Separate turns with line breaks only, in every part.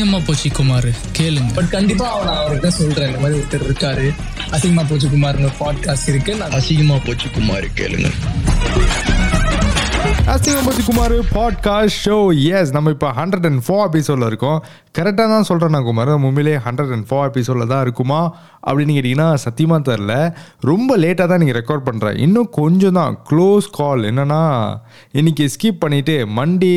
அசிங்கமா போச்சு குமார். கேளுங்க.
பட் கண்டிப்பா அவன் அவர்கிட்ட சொல்றேன். இந்த மாதிரி ஒருத்தர் இருக்காரு. அசிங்கமா போச்சு குமார்னு பாட்காஸ்ட் இருக்கு. நான்
அசிங்கமா போச்சு குமார் கேளுங்க.
அசிங்கம்பதி குமார் பாட்காஸ்ட் ஷோ எஸ் நம்ம இப்போ ஹண்ட்ரட் அண்ட் ஃபோர் எபிசோடில் இருக்கோம். கரெக்டாக தான் சொல்கிறேன் நான் குமார். உண்மையிலே ஹண்ட்ரட் அண்ட் ஃபோர் எபிசோடில் தான் இருக்குமா? அப்படின்னு கேட்டிங்கன்னா சத்தியமாக தெரில ரொம்ப லேட்டாக தான் நீங்கள் ரெக்கார்ட் பண்ணுறேன் இன்னும் கொஞ்சம் தான். க்ளோஸ் கால் என்னென்னா இன்றைக்கி ஸ்கிப் பண்ணிவிட்டு மண்டே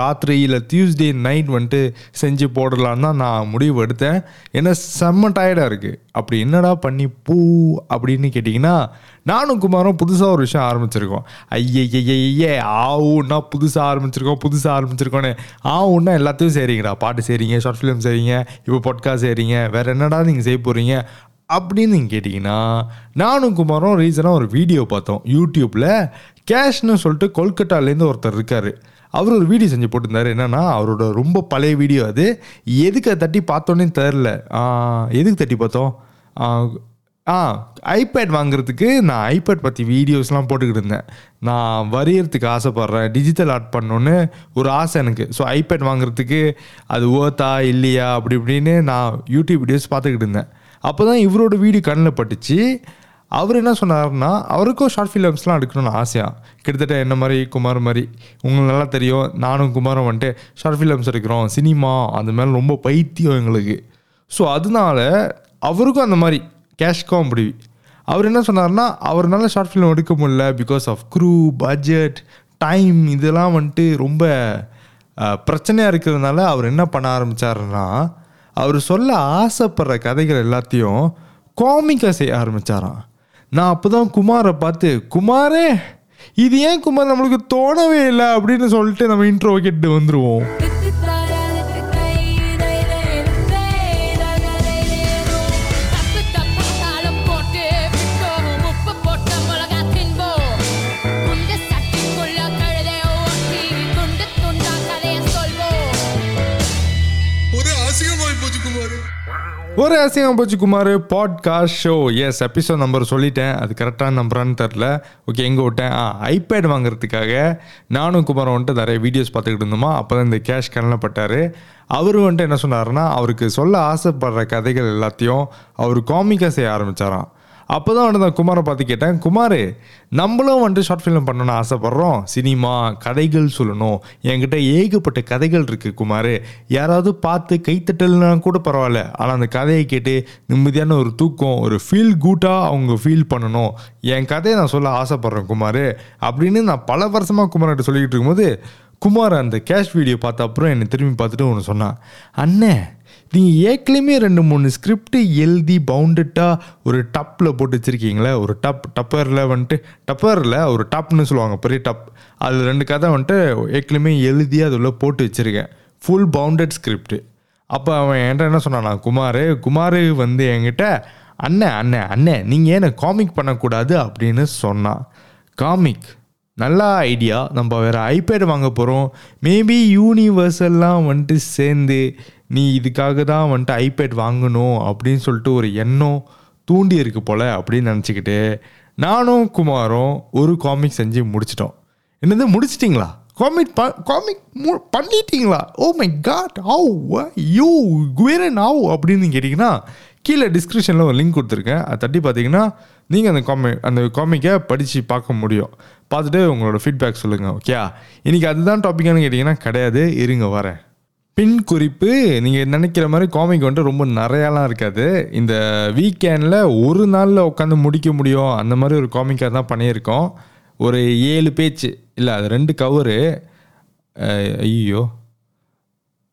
ராத்திரி இல்லை டியூஸ்டே நைட் வந்துட்டு செஞ்சு போடலான்னு தான் நான் முடிவு எடுத்தேன். ஏன்னா செம்ம டயர்டாக இருக்குது அப்படி என்னடா பண்ணி பூ அப்படின்னு கேட்டிங்கன்னா நானும் குமாரும் புதுசாக ஒரு விஷயம் ஆரம்பிச்சிருக்கோம். ஐயே ஆவுன்னா புதுசாக ஆரம்பிச்சிருக்கோம் புதுசாக ஆரம்பிச்சிருக்கோன்னு ஆவுன்னா எல்லாத்தையும் சரிங்கடா. பாட்டு செய்கிறீங்க ஷார்ட் ஃபிலிம் செய்கிறீங்க இப்போ பாட்காஸ்ட் செய்கிறீங்க வேறு என்னடா நீங்கள் செய்ய போகிறீங்க அப்படின்னு நீங்கள் கேட்டிங்கன்னா நானும் குமாரும் ரீசனாக ஒரு வீடியோ பார்த்தோம். யூடியூப்பில் கேஷ்னு சொல்லிட்டு கொல்கட்டாலேருந்து ஒருத்தர் இருக்கார். அவர் ஒரு வீடியோ செஞ்சு போட்டிருந்தார். என்னன்னா அவரோட ரொம்ப பழைய வீடியோ அது. எதுக்கு அதை தட்டி பார்த்தோன்னே தெரில எதுக்கு தட்டி பார்த்தோம்? ஆ, ஐபேட் வாங்குறதுக்கு நான் ஐபேட் பற்றி வீடியோஸ்லாம் போட்டுக்கிட்டு இருந்தேன். நான் வரையறதுக்கு ஆசைப்பட்றேன். டிஜிட்டல் ஆர்ட் பண்ணணுன்னு ஒரு ஆசை எனக்கு. ஸோ ஐபேட் வாங்குறதுக்கு அது ஓத்தா இல்லையா அப்படி இப்படின்னு நான் யூடியூப் வீடியோஸ் பார்த்துக்கிட்டு இருந்தேன். அப்போ தான் இவரோட வீடியோ கண்ணில் பட்டுச்சு. அவர் என்ன சொன்னார்னா அவருக்கும் ஷார்ட் ஃபிலிம்ஸ்லாம் எடுக்கணும்னு ஆசையாக கிட்டத்தட்ட என்ன மாதிரி குமார் மாதிரி. உங்களுக்கு நல்லா தெரியும். நானும் குமாரும் வந்துட்டு ஷார்ட் ஃபிலிம்ஸ் எடுக்கிறோம். சினிமா அந்த மேலே ரொம்ப பைத்தியம் எங்களுக்கு. ஸோ அதனால அவருக்கும் அந்த மாதிரி கேஷ் அப்படி அவர் என்ன சொன்னார்னா அவர்னால ஷார்ட் ஃபிலிம் எடுக்க முடியல because of crew budget time இதெல்லாம் வந்துட்டு ரொம்ப பிரச்சனையாக இருக்கிறதுனால அவர் என்ன பண்ண ஆரம்பிச்சாருன்னா அவர் சொல்ல ஆசைப்படுற கதைகள் எல்லாத்தையும் காமிக்காக செய்ய ஆரம்பிச்சாராம். நான் அப்போ தான் குமாரை பார்த்து குமாரே இது ஏன் குமார் நம்மளுக்கு தோணவே இல்லை? அப்படின்னு சொல்லிட்டு நம்ம இன்ட்ரோ கேட்டு வந்துடுவோம்
ஒரு
அசிங்கம் போச்சு Kumar podcast show S episode number சொல்லிட்டேன். அது கரெக்டான நம்பரான்னு தெரில ஓகே எங்கே விட்டேன்? ஆ ஐபேட் வாங்குறதுக்காக நானும் குமார் வந்துட்டு நிறைய வீடியோஸ் பார்த்துக்கிட்டு இருந்தோமா. அப்போ தான் இந்த கேஷ் கலனப்பட்டார் அவர் வந்துட்டு என்ன சொன்னாருன்னா அவருக்கு சொல்ல ஆசைப்படுற கதைகள் எல்லாத்தையும் அவர் காமிக்காக செய்ய ஆரம்பித்தாராம் அப்போ தான் வந்து நான் குமாரை பார்த்து கேட்டேன் குமார் நம்மளும் வந்துட்டு ஷார்ட் ஃபிலிம் பண்ணணும்னு ஆசைப்பட்றோம். சினிமா கதைகள் சொல்லணும். என்கிட்ட ஏகப்பட்ட கதைகள் இருக்குது குமார். யாராவது பார்த்து கைத்தட்டல்னா கூட பரவாயில்ல. ஆனால் அந்த கதையை கேட்டு நிம்மதியான ஒரு தூக்கம் ஒரு ஃபீல் குட்டாக அவங்க ஃபீல் பண்ணணும். என் கதையை நான் சொல்ல ஆசைப்பட்றேன் குமார். அப்படின்னு நான் பல வருஷமாக குமார்கிட்ட சொல்லிக்கிட்டு இருக்கும்போது குமார் அந்த கேஷ் வீடியோ பார்த்த அப்புறம் என்னை திரும்பி பார்த்துட்டு ஒன்று சொன்னான். அண்ணே நீங்கள் ஏற்கனவே ரெண்டு மூணு ஸ்கிரிப்ட் எழுதி பவுண்டட்டாக ஒரு டப்பில் போட்டு வச்சுருக்கீங்களே ஒரு டப் டப்பரில் வந்துட்டு டப்பரில் ஒரு டப்னு சொல்லுவாங்க பெரிய டப் அதில் ரெண்டு கதை வந்துட்டு ஏற்கனவே எழுதி அதில் போட்டு வச்சுருக்கேன். ஃபுல் பவுண்டட் ஸ்கிரிப்ட் அப்போ அவன் என்கிட்ட என்ன சொன்னான் குமார் குமார் வந்து என்கிட்ட அண்ணன் அண்ணன் அண்ணன் நீங்கள் ஏன் காமிக் பண்ணக்கூடாது? அப்படின்னு சொன்னான். காமிக் நல்ல ஐடியா நம்ம வேறு ஐபேட் வாங்க போகிறோம் மேபி யூனிவர்சல்லாம் வந்துட்டு சேர்ந்து நீ இதுக்காக தான் வந்துட்டு ஐபேட் வாங்கணும் அப்படின்னு சொல்லிட்டு ஒரு எண்ணம் தூண்டி இருக்கு போல் அப்படின்னு நினச்சிக்கிட்டு நானும் குமாரும் ஒரு காமிக் செஞ்சு முடிச்சிட்டோம். என்னது முடிச்சிட்டிங்களா? காமிக் ப காமிக் மு பண்ணிட்டீங்களா? Oh my God how you குவேரன் ஆவ் அப்படின்னு கேட்டிங்கன்னா கீழே டிஸ்கிரிப்ஷனில் ஒரு லிங்க் கொடுத்துருக்கேன். அதை தட்டி பார்த்தீங்கன்னா நீங்கள் அந்த காமிக் அந்த காமிக்கை படித்து பார்க்க முடியும். பார்த்துட்டு உங்களோட ஃபீட்பேக் சொல்லுங்கள் ஓகே இன்றைக்கி அதுதான் டாப்பிக்கானு கேட்டிங்கன்னா கிடையாது. இருங்க வரேன். பின் குறிப்பு நீங்கள் நினைக்கிற மாதிரி காமிக் வந்துட்டு ரொம்ப நிறையாலாம் இருக்காது. இந்த வீக்கெண்டில் ஒரு நாளில் உட்காந்து முடிக்க முடியும் அந்த மாதிரி ஒரு காமிக்காக தான் பண்ணியிருக்கோம். ஒரு ஏழு பேச்சு இல்லை அது ரெண்டு கவரு ஐயோ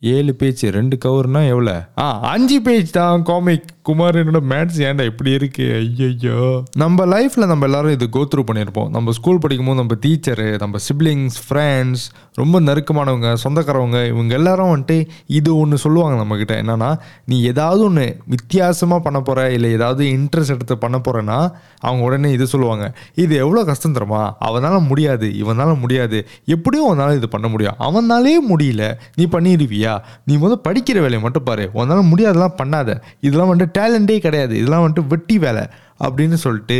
ஏழு பேஜ் ரெண்டு கவர்னா எவ்வளோ ஆ அஞ்சு பேஜ் தான் காமிக் குமார் என்னோட மேட்ஸ் ஏன்டா இப்படி இருக்கு? ஐயோ நம்ம லைஃப்பில் நம்ம எல்லாரும் இது கோத்ரூ பண்ணியிருப்போம் நம்ம ஸ்கூல் படிக்கும்போது நம்ம டீச்சரு நம்ம சிப்ளிங்ஸ் ஃப்ரெண்ட்ஸ் ரொம்ப நெருக்கமானவங்க சொந்தக்காரவங்க இவங்க எல்லாரும் வந்துட்டு இது ஒன்று சொல்லுவாங்க நம்மக்கிட்ட என்னன்னா நீ ஏதாவது ஒன்று வித்தியாசமாக பண்ண போகிற இல்லை ஏதாவது இன்ட்ரெஸ்ட் எடுத்து பண்ண போகிறேன்னா அவங்க உடனே இது சொல்லுவாங்க. இது எவ்வளோ கஷ்டம் தருமா அவனால் முடியாது இவனால் முடியாது. எப்படியும் அவனால் இது பண்ண முடியும். அவனாலே முடியல நீ பண்ணிடுவியா? இல்லையா? நீ முதல் படிக்கிற வேலையை மட்டும் பாரு. உன்னால முடியாதெல்லாம் பண்ணாத. இதெல்லாம் வந்துட்டு டேலண்டே கிடையாது. இதெல்லாம் வந்துட்டு வெட்டி வேலை அப்படின்னு சொல்லிட்டு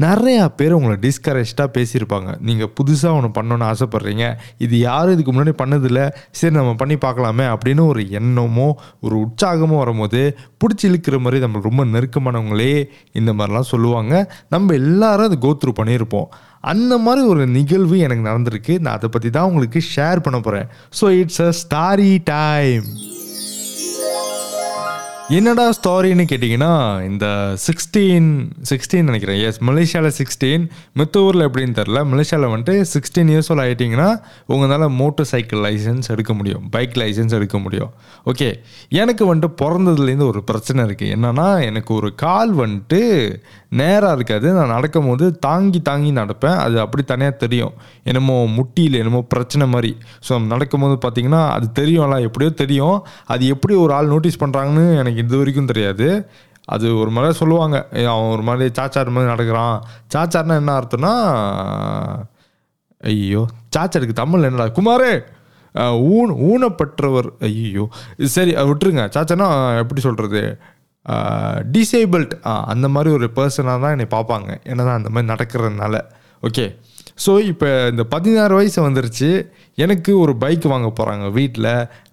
நிறையா பேர் உங்களை டிஸ்கரேஜ்டாக பேசியிருப்பாங்க. நீங்கள் புதுசாக ஒன்று பண்ணணும்னு ஆசைப்பட்றீங்க. இது யாரும் இதுக்கு முன்னாடி பண்ணதில்லை. சரி நம்ம பண்ணி பார்க்கலாமே அப்படின்னு ஒரு எண்ணமோ ஒரு உற்சாகமோ வரும்போது பிடிச்சி இழுக்கிற மாதிரி நம்ம ரொம்ப நெருக்கமானவங்களே இந்த மாதிரிலாம் சொல்லுவாங்க. நம்ம எல்லாரும் அது கோத்ரூ பண்ணியிருப்போம். அந்த மாதிரி ஒரு நிகழ்வு எனக்கு நடந்திருக்கு. நான் அதை பற்றி தான் உங்களுக்கு ஷேர் பண்ண போகிறேன் so it's a story time என்னடா ஸ்டாரின்னு கேட்டிங்கன்னா இந்த சிக்ஸ்டீன் சிக்ஸ்டீன் நினைக்கிறேன். எஸ் மலேசியாவில் சிக்ஸ்டீன் மித்த ஊரில் எப்படின்னு தெரில மலேசியாவில் வந்துட்டு சிக்ஸ்டீன் இயர்ஸ் ஓல் ஆகிட்டிங்கன்னா உங்களால் மோட்டர் சைக்கிள் லைசன்ஸ் எடுக்க முடியும். பைக் லைசன்ஸ் எடுக்க முடியும். ஓகே எனக்கு வந்துட்டு பிறந்ததுலேருந்து ஒரு பிரச்சனை இருக்குது என்னென்னா எனக்கு ஒரு கால் வந்துட்டு நேராக இருக்காது. நான் நடக்கும் போது தாங்கி தாங்கி நடப்பேன். அது அப்படி தனியாக தெரியும். என்னமோ முட்டியில் என்னமோ பிரச்சனை மாதிரி. ஸோ நடக்கும்போது பார்த்தீங்கன்னா அது தெரியும்ல. எப்படியோ தெரியும். அது எப்படி ஒரு ஆள் நோட்டீஸ் பண்ணுறாங்கன்னு எனக்கு இது வரைக்கும் தெரியாது. அது ஒரு மாதிரி சொல்லுவாங்க. அவன் ஒரு மாதிரி சாச்சார் மாதிரி நடக்கிறான். சாச்சார்னா என்ன அர்த்தம்னா ஐயோ சாச்சாருக்கு தமிழ் என்னடா குமாரே ஊன் ஊனப்பற்றவர். ஐயோ சரி விட்டுருங்க. சாச்சானா எப்படி சொல்கிறது டிசேபிள்ட் அந்த மாதிரி ஒரு பர்சனாக தான் என்னை பார்ப்பாங்க. ஏன்னா தான் அந்த மாதிரி நடக்கிறதுனால. ஓகே ஸோ இப்போ இந்த பதினாறு வயசு வந்துருச்சு. எனக்கு ஒரு பைக் வாங்க போகிறாங்க வீட்டில்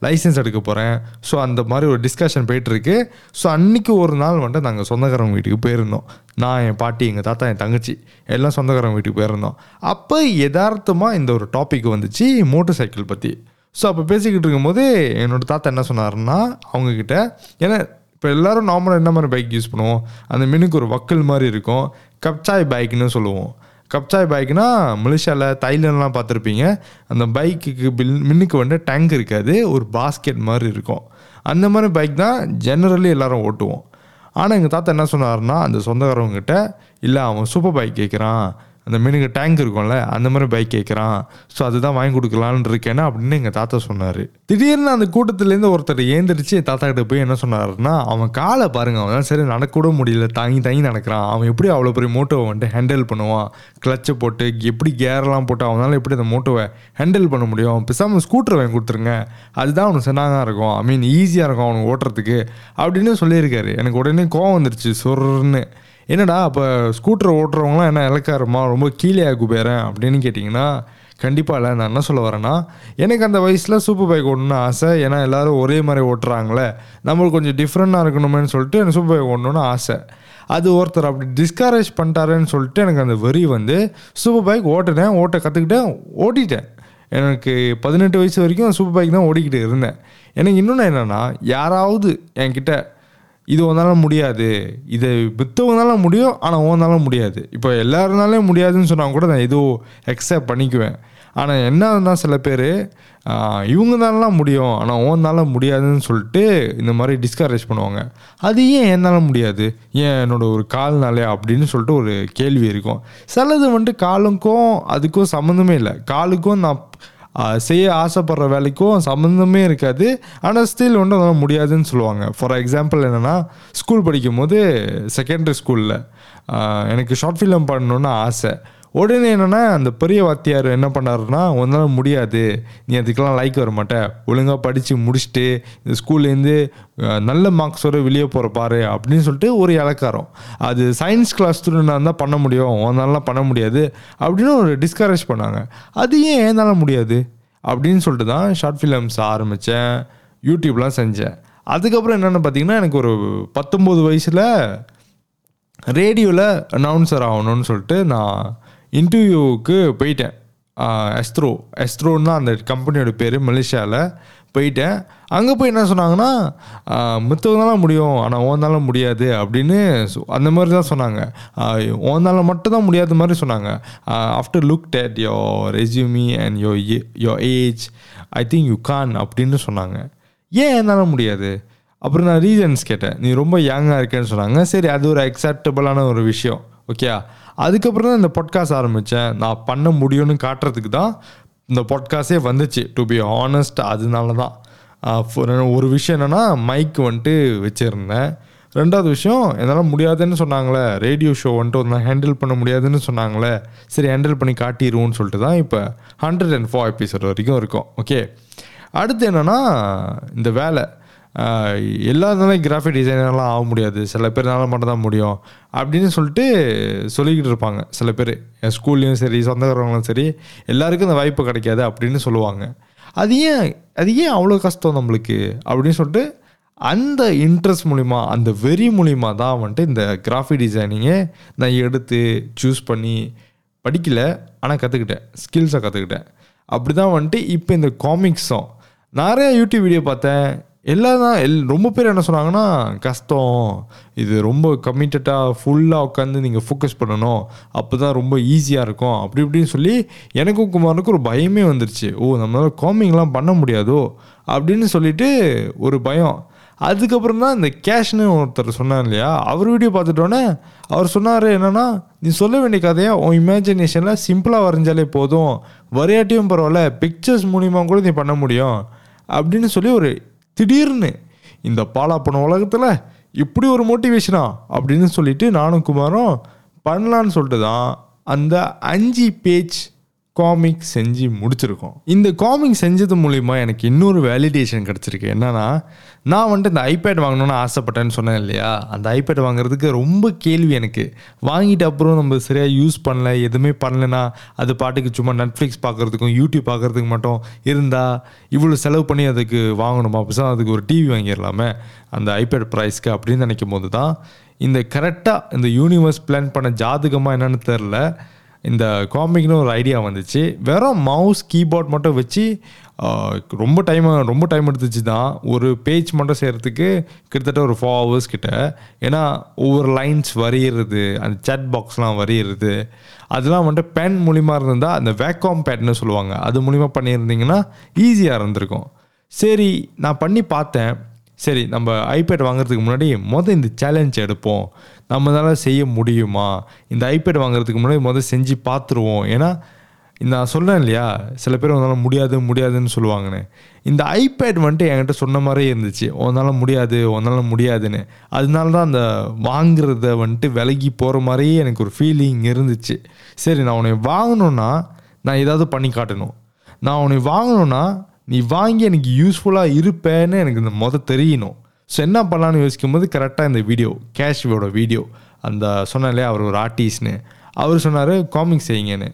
லைசன்ஸ் எடுக்க போகிறேன் ஸோ அந்த மாதிரி ஒரு டிஸ்கஷன் போயிட்டுருக்கு. ஸோ அன்றைக்கி ஒரு நாள் வந்துட்டு நாங்கள் சொந்தக்காரங்க வீட்டுக்கு போயிருந்தோம். நான் என் பாட்டி எங்கள் தாத்தா என் தங்கச்சி எல்லாம் சொந்தக்காரங்க வீட்டுக்கு போயிருந்தோம். அப்போ யதார்த்தமாக இந்த ஒரு டாபிக் வந்துச்சு மோட்டர் சைக்கிள் பற்றி ஸோ அப்போ பேசிக்கிட்டு இருக்கும்போது என்னோட தாத்தா என்ன சொன்னாருன்னா அவங்கக்கிட்ட ஏன்னா இப்போ எல்லோரும் நார்மலாக என்ன மாதிரி பைக் யூஸ் பண்ணுவோம்? அந்த மினுக்கு ஒரு வக்கல் மாதிரி இருக்கும். கப்சாய் பைக்னு சொல்லுவோம். கப்சாய் பைக்னா மலேசியாவில் தைலண்ட்லாம் பார்த்துருப்பீங்க. அந்த பைக்குக்கு பில் மின்னுக்கு வந்து டேங்க் இருக்காது. ஒரு பாஸ்கெட் மாதிரி இருக்கும். அந்த மாதிரி பைக் தான் ஜெனரலி எல்லோரும் ஓட்டுவோம். ஆனால் எங்கள் தாத்தா என்ன சொன்னாருன்னா அந்த சொந்தக்காரவங்ககிட்ட இல்லை அவன் சூப்பர் பைக் கேட்குறான் அந்த மீனுக்கு டேங்க் இருக்கும்ல அந்த மாதிரி பைக் கேட்குறான் ஸோ அதுதான் வாங்கி கொடுக்கலான்னு இருக்கேன்னா அப்படின்னு எங்கள் தாத்தா சொன்னார். திடீர்னு அந்த கூட்டத்துலேருந்து ஒருத்தர் ஏந்திரிச்சு என் தாத்தா கிட்ட போய் என்ன சொன்னார்னா அவன் காலை பாருங்க அவன் சரி நடக்கூட முடியல தாங்கி தாங்கி நடக்கிறான். அவன் எப்படி அவ்வளோ பெரிய மோட்டோவை வந்துட்டு ஹேண்டில் பண்ணுவான்? கிளச்சை போட்டு எப்படி கேர்லாம் போட்டு அவனால எப்படி அந்த மோட்டோவை ஹேண்டில் பண்ண முடியும்? பிசாமல் ஸ்கூட்டர் வாங்கி கொடுத்துருங்க. அதுதான் அவனுக்கு சென்னாக இருக்கும். ஐ மீன் ஈஸியாக இருக்கும் அவனுக்கு ஓட்டுறதுக்கு. அப்படின்னு சொல்லியிருக்காரு. எனக்கு உடனே கோவம் வந்துருச்சு சொர்ன்னு என்னடா அப்போ ஸ்கூட்டர் ஓட்டுறவங்களாம் என்ன இலக்காரமா ரொம்ப கீழே குபேரன் அப்படின்னு கேட்டிங்கன்னா கண்டிப்பாக இல்லை. நான் என்ன சொல்ல வரேன்னா எனக்கு அந்த வயசில் சூப்பர் பைக் ஓடணும்னு ஆசை. ஏன்னா எல்லோரும் ஒரே மாதிரி ஓட்டுறாங்களே. நம்மளுக்கு கொஞ்சம் டிஃப்ரெண்ட்டாக இருக்கணுமேனு சொல்லிட்டு எனக்கு சூப்பர் பைக் ஓடணும்னு ஆசை. அது ஒருத்தர் அப்படி டிஸ்கரேஜ் பண்ணிட்டாருன்னு சொல்லிட்டு எனக்கு அந்த வெறி வந்து சூப்பர் பைக் ஓட்டினேன் ஓட்ட கற்றுக்கிட்டேன் ஓட்டிட்டேன். எனக்கு பதினெட்டு வயசு வரைக்கும் சூப்பர் பைக் தான் ஓடிக்கிட்டு இருந்தேன். எனக்கு இன்னொன்று என்னென்னா யாராவது என்கிட்ட இது உன்னால முடியாது. இதை விற்றவங்கனால முடியும் ஆனால் உன்னால முடியாது. இப்போ எல்லாருனாலே முடியாதுன்னு சொன்னால் கூட நான் ஏதோ எக்ஸப்ட் பண்ணிக்குவேன். ஆனால் என்னன்னா சில பேர் இவங்கதாலலாம் முடியும் ஆனால் உன்னால முடியாதுன்னு சொல்லிட்டு இந்த மாதிரி டிஸ்கரேஜ் பண்ணுவாங்க. அது ஏன் என்னால் முடியாது? ஏன் என்னோடய ஒரு கால்னாலே அப்படின்னு சொல்லிட்டு ஒரு கேள்வி இருக்கும். சிலது வந்துட்டு காலுக்கும் அதுக்கும் சம்மந்தமே இல்லை. காலுக்கும் நான் செய்ய ஆசைப்படுற வேலைக்கும் சம்மந்தமே இருக்காது. ஆனால் ஸ்டில் ஒன்றும் அதெல்லாம் முடியாதுன்னு சொல்லுவாங்க. ஃபார் எக்ஸாம்பிள் என்னென்னா ஸ்கூல் படிக்கும் போது செகண்டரி ஸ்கூலில் எனக்கு ஷார்ட் ஃபிலிம் பண்ணணுன்னு ஆசை. உடனே என்னென்னா அந்த பெரிய வாத்தியார் என்ன பண்ணாருன்னா உன்னால் முடியாது. நீ அதுக்கெல்லாம் லைக் வர மாட்டேன் ஒழுங்காக படித்து முடிச்சுட்டு இந்த ஸ்கூல்லேருந்து நல்ல மார்க்ஸோட வெளியே போகிற பாரு அப்படின்னு சொல்லிட்டு ஒரு இலக்காரம். அது சயின்ஸ் கிளாஸ் ஸ்டூடெண்டாக இருந்தால் பண்ண முடியும். உன்னாலாம் பண்ண முடியாது. அப்படின்னு ஒரு டிஸ்கரேஜ் பண்ணாங்க. அது ஏன் என்னால் முடியாது? அப்படின்னு சொல்லிட்டு தான் ஷார்ட் ஃபிலிம்ஸ் ஆரம்பித்தேன் யூடியூப்லாம் செஞ்சேன். அதுக்கப்புறம் என்னென்னு பார்த்தீங்கன்னா எனக்கு ஒரு பத்தொம்போது வயசில் ரேடியோவில் அனௌன்சர் ஆகணும்னு சொல்லிட்டு நான் இன்டர்வியூவுக்கு போயிட்டேன். எஸ்த்ரோ எஸ்த்ரோன்னு அந்த கம்பெனியோட பேர் மலேசியாவில் போயிட்டேன். அங்கே போய் என்ன சொன்னாங்கன்னா மித்தவங்களால முடியும். ஆனால் ஓந்தால முடியாது. அப்படின்னு சொ- அந்த மாதிரி தான் சொன்னாங்க. ஓந்தால மட்டும் தான் முடியாத மாதிரி சொன்னாங்க. After look date your resume and your your age I think you can அப்படின்னு சொன்னாங்க. ஏன் என்னால் முடியாது? அப்புறம் நான் ரீசன்ஸ் கேட்டேன். நீ ரொம்ப யங்காக இருக்கேன்னு சொன்னாங்க. சரி அது ஒரு அக்செப்டபுளான ஒரு விஷயம். ஓகே அதுக்கப்புறம் தான் இந்த பாட்காஸ்ட் ஆரம்பித்தேன் நான் பண்ண முடியும்னு காட்டுறதுக்கு தான் இந்த பாட்காஸ்டே வந்துச்சு. டு பி ஆனஸ்ட் அதனால தான். ஒரு விஷயம் என்னென்னா மைக் வந்துட்டு வச்சுருந்தேன். ரெண்டாவது விஷயம் என்னால் முடியாதுன்னு சொன்னாங்களே. ரேடியோ ஷோ வந்துட்டு ஒரு ஹேண்டில் பண்ண முடியாதுன்னு சொன்னாங்களே. சரி ஹேண்டில் பண்ணி காட்டிடுவோம்னு சொல்லிட்டு தான் இப்போ ஹண்ட்ரட் அண்ட் ஃபோர் எபிசோட் வரைக்கும் இருக்கும். ஓகே அடுத்து என்னென்னா இந்த வேலை. எல்லாருனாலும் கிராஃபிக் டிசைனர்லாம் ஆக முடியாது. சில பேர்னால மட்டும் தான் முடியும். அப்படின்னு சொல்லிட்டு சொல்லிக்கிட்டு இருப்பாங்க. சில பேர். என் ஸ்கூல்லையும் சரி சொந்தக்காரங்களும் சரி எல்லாருக்கும் இந்த வாய்ப்பு கிடைக்காது அப்படின்னு சொல்லுவாங்க. அது ஏன் அது ஏன் அவ்வளோ கஷ்டம் நம்மளுக்கு? அப்படின்னு சொல்லிட்டு அந்த இன்ட்ரெஸ்ட் மூலிமா அந்த வெறி மூலிமா தான் வந்துட்டு இந்த கிராஃபிக் டிசைனிங்கே நான் எடுத்து சூஸ் பண்ணி படிக்கல. ஆனால் கற்றுக்கிட்டேன் ஸ்கில்ஸை கற்றுக்கிட்டேன் அப்படி தான் வந்துட்டு இப்போ இந்த காமிக்ஸும் நிறையா யூடியூப் வீடியோ பார்த்தேன். எல்லாம் தான் எல் ரொம்ப பேர் என்ன சொன்னாங்கன்னா கஷ்டம். இது ரொம்ப கம்மிட்டடாக ஃபுல்லாக உட்காந்து நீங்கள் ஃபோக்கஸ் பண்ணணும். அப்போ தான் ரொம்ப ஈஸியாக இருக்கும். அப்படி இப்படின்னு சொல்லி எனக்கும் குமாருக்கும் ஒரு பயமே வந்துருச்சு. ஓ நம்மளால் காமிங்லாம் பண்ண முடியாதோ? அப்படின்னு சொல்லிட்டு ஒரு பயம். அதுக்கப்புறம் தான் இந்த கேஷ்னு ஒருத்தர் சொன்னார் இல்லையா? அவர் வீடியோ பார்த்துட்டோன்னே அவர் சொன்னார் என்னன்னா நீ சொல்ல வேண்டிய கதையை உன் இமேஜினேஷனில் சிம்பிளாக வரைஞ்சாலே போதும். வரையாட்டியும் பரவாயில்ல. பிக்சர்ஸ் மூலிமா கூட நீ பண்ண முடியும். அப்படின்னு சொல்லி ஒரு திடீர்னு இந்த பாலாப்பன உலகத்தில் இப்படி ஒரு மோட்டிவேஷனா அப்படின்னு சொல்லிட்டு நானும் குமாரும் பண்ணலான்னு சொல்லிட்டு தான் அந்த அஞ்சு பேஜ் காமிக் செஞ்சு முடிச்சிருக்கோம். இந்த காமிக் செஞ்சது மூலிமா எனக்கு இன்னொரு வேலிடேஷன் கிடச்சிருக்கு. என்னன்னா நான் வந்துட்டு இந்த ஐபேட் வாங்கணும்னு ஆசைப்பட்டேன்னு சொன்னேன் இல்லையா? அந்த ஐபேட் வாங்குறதுக்கு ரொம்ப கேள்வி எனக்கு. வாங்கிட்ட அப்புறம் நம்ம சரியாக யூஸ் பண்ணல எதுவுமே பண்ணலனா அது பாட்டுக்கு சும்மா நெட்ஃப்ளிக்ஸ் பார்க்குறதுக்கும் யூடியூப் பார்க்குறதுக்கு மட்டும் இருந்தால் இவ்வளோ செலவு பண்ணி அதுக்கு வாங்கணுமா? அப்போ அதுக்கு ஒரு டிவி வாங்கிடலாமே அந்த ஐபேட் ப்ரைஸ்க்கு அப்படின்னு நினைக்கும் போது தான் இந்த கரெக்டாக இந்த யூனிவர்ஸ் பிளான் பண்ண ஜாதகமாக என்னென்னு தெரில இந்த காமிக்னு ஒரு ஐடியா வந்துச்சு. வெறும் மவுஸ் கீபோர்ட் மட்டும் வச்சு ரொம்ப டைம் ரொம்ப டைம் எடுத்துச்சு தான். ஒரு பேஜ் மட்டும் செய்கிறதுக்கு கிட்டத்தட்ட ஒரு ஃபோர் ஹவர்ஸ் கிட்ட. ஏன்னா ஒவ்வொரு லைன்ஸ் வரையிறது அந்த சேட் பாக்ஸ்லாம் வரையிறது. அதெல்லாம் வந்துட்டு பென் மூலிமா இருந்தால் அந்த வேக்காம் பேட்னு சொல்லுவாங்க. அது மூலிமா பண்ணியிருந்தீங்கன்னா ஈஸியாக இருந்திருக்கும். சரி நான் பண்ணி பார்த்தேன். சரி நம்ம ஐபேட் வாங்குறதுக்கு முன்னாடி மொதல் இந்த சேலஞ்ச் எடுப்போம். நம்மளால செய்ய முடியுமா? இந்த ஐபேட் வாங்குறதுக்கு முன்னாடி மொதல் செஞ்சு பார்த்துருவோம். ஏன்னா இந்த நான் சொன்னேன் இல்லையா? சில பேர் உன்னால் முடியாது முடியாதுன்னு சொல்லுவாங்கன்னு. இந்த ஐபேட் வந்துட்டு என்கிட்ட சொன்ன மாதிரியே இருந்துச்சு. உன்னால் முடியாது உன்னால் முடியாதுன்னு. அதனால தான் அந்த வாங்குறத வந்துட்டு விலகி போகிற மாதிரியே எனக்கு ஒரு ஃபீலிங் இருந்துச்சு. சரி நான் உன்னை வாங்கணுன்னா நான் ஏதாவது பண்ணி காட்டணும். நான் உன்னை வாங்கணுன்னா நீ வாங்கி எனக்கு யூஸ்ஃபுல்லாக இருப்பேன்னு எனக்கு இந்த மொதல் தெரியணும். ஸோ என்ன பண்ணலான்னு யோசிக்கும் போது கரெக்டாக இந்த வீடியோ கேஷ்வோட வீடியோ அந்த சொன்னாலே அவர் ஒரு ஆர்டிஸ்ட்னு அவர் சொன்னார் காமிக் செய்யுங்கன்னு.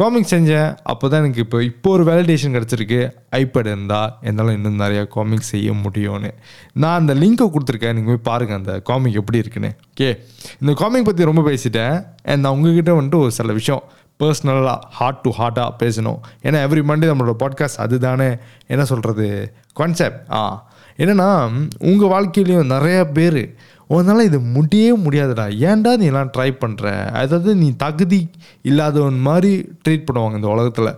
காமிக் செஞ்சேன். அப்போ தான் எனக்கு இப்போ இப்போ ஒரு வேலிடேஷன் கிடச்சிருக்கு. ஐபேட் இருந்தால் என்னால் இன்னும் நிறையா காமிக் செய்ய முடியும்னு. நான் அந்த லிங்க்கை கொடுத்துருக்கேன். நீங்கள் போய் பாருங்கள் அந்த காமிக் எப்படி இருக்குன்னு. ஓகே இந்த காமிக் பற்றி ரொம்ப பேசிட்டேன். நான் உங்ககிட்ட வந்துட்டு ஒரு சில விஷயம் பர்சனலாக ஹார்ட் டு ஹார்ட்டாக பேசணும். ஏன்னா எவ்ரி மண்டே நம்மளோட பாட்காஸ்ட் அதுதானே? என்ன சொல்கிறது கான்செப்ட் ஆ. என்னென்னா உங்கள் வாழ்க்கையிலையும் நிறையா பேர் உன்னால் இது முடியவே முடியாதுடா. ஏன்டா நீ எல்லாம் ட்ரை பண்ணுற அதாவது நீ தகுதி இல்லாதவன் மாதிரி ட்ரீட் பண்ணுவாங்க இந்த உலகத்தில்.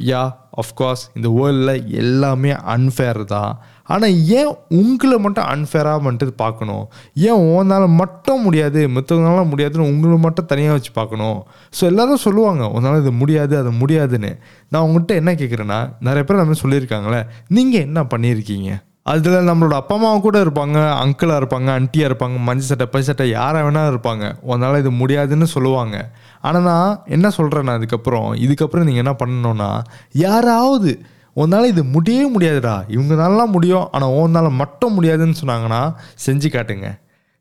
யா அஃப்கோர்ஸ் இந்த வேர்ல்டில் எல்லாமே அன்ஃபேர் தான். ஆனால் ஏன் உங்களை மட்டும் அன்ஃபேராக வந்துட்டு பார்க்கணும்? ஏன் உன்னால் மட்டும் முடியாது மற்றவங்களால முடியாதுன்னு உங்களை மட்டும் தனியாக வச்சு பார்க்கணும்? ஸோ எல்லோரும் சொல்லுவாங்க உன்னால் இது முடியாது அது முடியாதுன்னு. நான் உங்கள்கிட்ட என்ன கேட்குறேன்னா நிறைய பேர் நம்ம சொல்லியிருக்காங்களே நீங்கள் என்ன பண்ணியிருக்கீங்க? அதில் நம்மளோட அப்பா அம்மா கூட இருப்பாங்க அங்கிளாக இருப்பாங்க அண்டியாக இருப்பாங்க மஞ்சள் சட்டை பை சட்டை யாராக வேணாலும் இருப்பாங்க. உன்னால் இது முடியாதுன்னு சொல்லுவாங்க. ஆனால் நான் என்ன சொல்கிறேன் நான் இதுக்கப்புறம் இதுக்கப்புறம் நீங்கள் என்ன பண்ணணும்னா யாராவது உன்னால் இது முடியவே முடியாதுடா. இவங்கனாலலாம் முடியும் ஆனால் உன்னால் மட்டும் முடியாதுன்னு சொன்னாங்கன்னா செஞ்சு காட்டுங்க.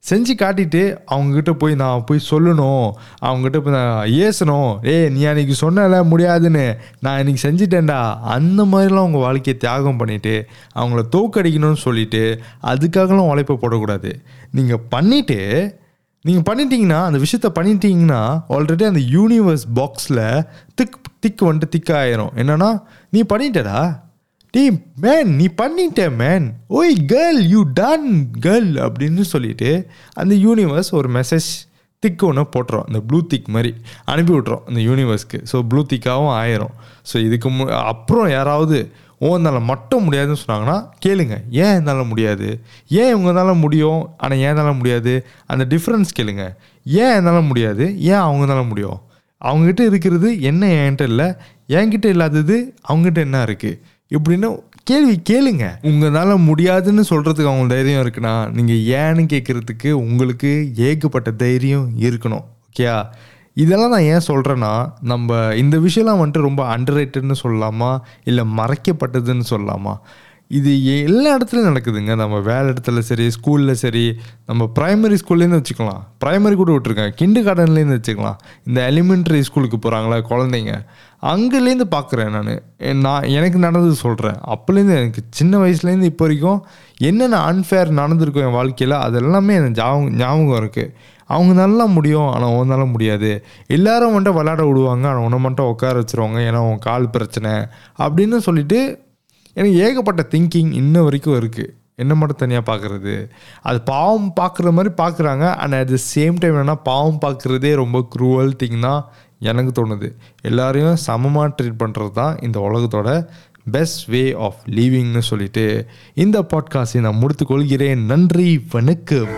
செஞ்சு காட்டிட்டு அவங்கக்கிட்ட போய் நான் போய் சொல்லணும். அவங்ககிட்ட போய் நான் ஏசணும். ஏய் நீ அன்னைக்கு சொன்னல முடியாதுன்னு. நான் இன்னைக்கு செஞ்சிட்டேன்டா. அந்த மாதிரிலாம் உங்கள் வாழ்க்கையை தியாகம் பண்ணிவிட்டு அவங்கள தோக்கடிக்கணும்னு சொல்லிவிட்டு அதுக்காகலாம் உழைப்பை போடக்கூடாது. நீங்கள் பண்ணிவிட்டு நீங்கள் பண்ணிட்டீங்கன்னா அந்த விஷயத்த பண்ணிட்டீங்கன்னா ஆல்ரெடி அந்த யூனிவர்ஸ் பாக்ஸில் திக் திக்கு வந்துட்டு திக் ஆயிரும் என்னன்னா நீ பண்ணிட்டடா. டீ மேன் நீ பண்ணிட்ட மேன் ஓய் கேர்ள் யூ டன் கேர்ள் அப்படின்னு சொல்லிட்டு அந்த யூனிவர்ஸ் ஒரு மெசேஜ் திக்கு ஒன்று போட்டுரும். அந்த ப்ளூ திக் மாதிரி அனுப்பி விட்றோம் அந்த யூனிவர்ஸ்க்கு ஸோ ப்ளூ திக்காகவும் ஆயிரும். ஸோ இதுக்கு மு அப்புறம் யாராவது ஓ என்னால் மட்டும் முடியாதுன்னு சொன்னாங்கன்னா கேளுங்க. ஏன் என்னால் முடியாது? ஏன் இவங்கனால முடியும்? ஆனால் ஏன்னால முடியாது? அந்த டிஃப்ரென்ஸ் கேளுங்க. ஏன் என்னால் முடியாது? ஏன் அவங்கனால முடியும்? அவங்ககிட்ட இருக்கிறது என்ன என்கிட்ட இல்லை. என்கிட்ட இல்லாதது அவங்ககிட்ட என்ன இருக்குது இப்படின்னு கேள்வி கேளுங்க. உங்களால் முடியாதுன்னு சொல்கிறதுக்கு அவங்க தைரியம் இருக்குன்னா நீங்கள் ஏன்னு கேட்குறதுக்கு உங்களுக்கு ஏகப்பட்ட தைரியம் இருக்கணும். ஓகேயா? இதெல்லாம் நான் ஏன் சொல்கிறேன்னா நம்ம இந்த விஷயம்லாம் வந்துட்டு ரொம்ப அண்டர்ரேட்டட்னு சொல்லலாமா? இல்லை மறைக்கப்பட்டதுன்னு சொல்லலாமா? இது எல்லா இடத்துலையும் நடக்குதுங்க. நம்ம வேலை இடத்துல சரி ஸ்கூலில் சரி நம்ம ப்ரைமரி ஸ்கூல்லேருந்து வச்சுக்கலாம். ப்ரைமரி கூட விட்டுருக்கேன். கிண்டு கார்டன்லேருந்து வச்சுக்கலாம். இந்த எலிமெண்ட்ரி ஸ்கூலுக்கு போகிறாங்களா குழந்தைங்க? அங்கேலேருந்து பார்க்குறேன் நான். நான் எனக்கு நடந்தது சொல்கிறேன் அப்போலேருந்து எனக்கு சின்ன வயசுலேருந்து இப்போ வரைக்கும் என்னென்ன அன்ஃபேர் நடந்திருக்கும் என் வாழ்க்கையில் அது எல்லாமே எனக்கு ஞாபகம் ஞாபகம் இருக்குது அவங்க நல்லா முடியும் ஆனால் உன்னால முடியாது. எல்லாரும் வந்துட்டு விளாட விடுவாங்க ஆனால் உன்னை மட்டும் உட்கார வச்சுருவாங்க ஏன்னா உன் கால் பிரச்சனை அப்படின்னு சொல்லிட்டு எனக்கு ஏகப்பட்ட திங்கிங் இன்ன வரைக்கும் இருக்குது என்ன மட்டும் தனியாக பார்க்குறது அது பாவம் பார்க்குற மாதிரி பார்க்குறாங்க and at the same time என்னென்னா பாவம் பார்க்குறதே ரொம்ப க்ரூவல் திங் தான் எனக்கு தோணுது. எல்லாரையும் சமமாக ட்ரீட் பண்ணுறது தான் இந்த உலகத்தோட பெஸ்ட் வே ஆஃப் லீவிங்னு சொல்லிட்டு இந்த பாட்காஸ்டை நான் முடித்துக்கொள்கிறேன் நன்றி வணக்கம்.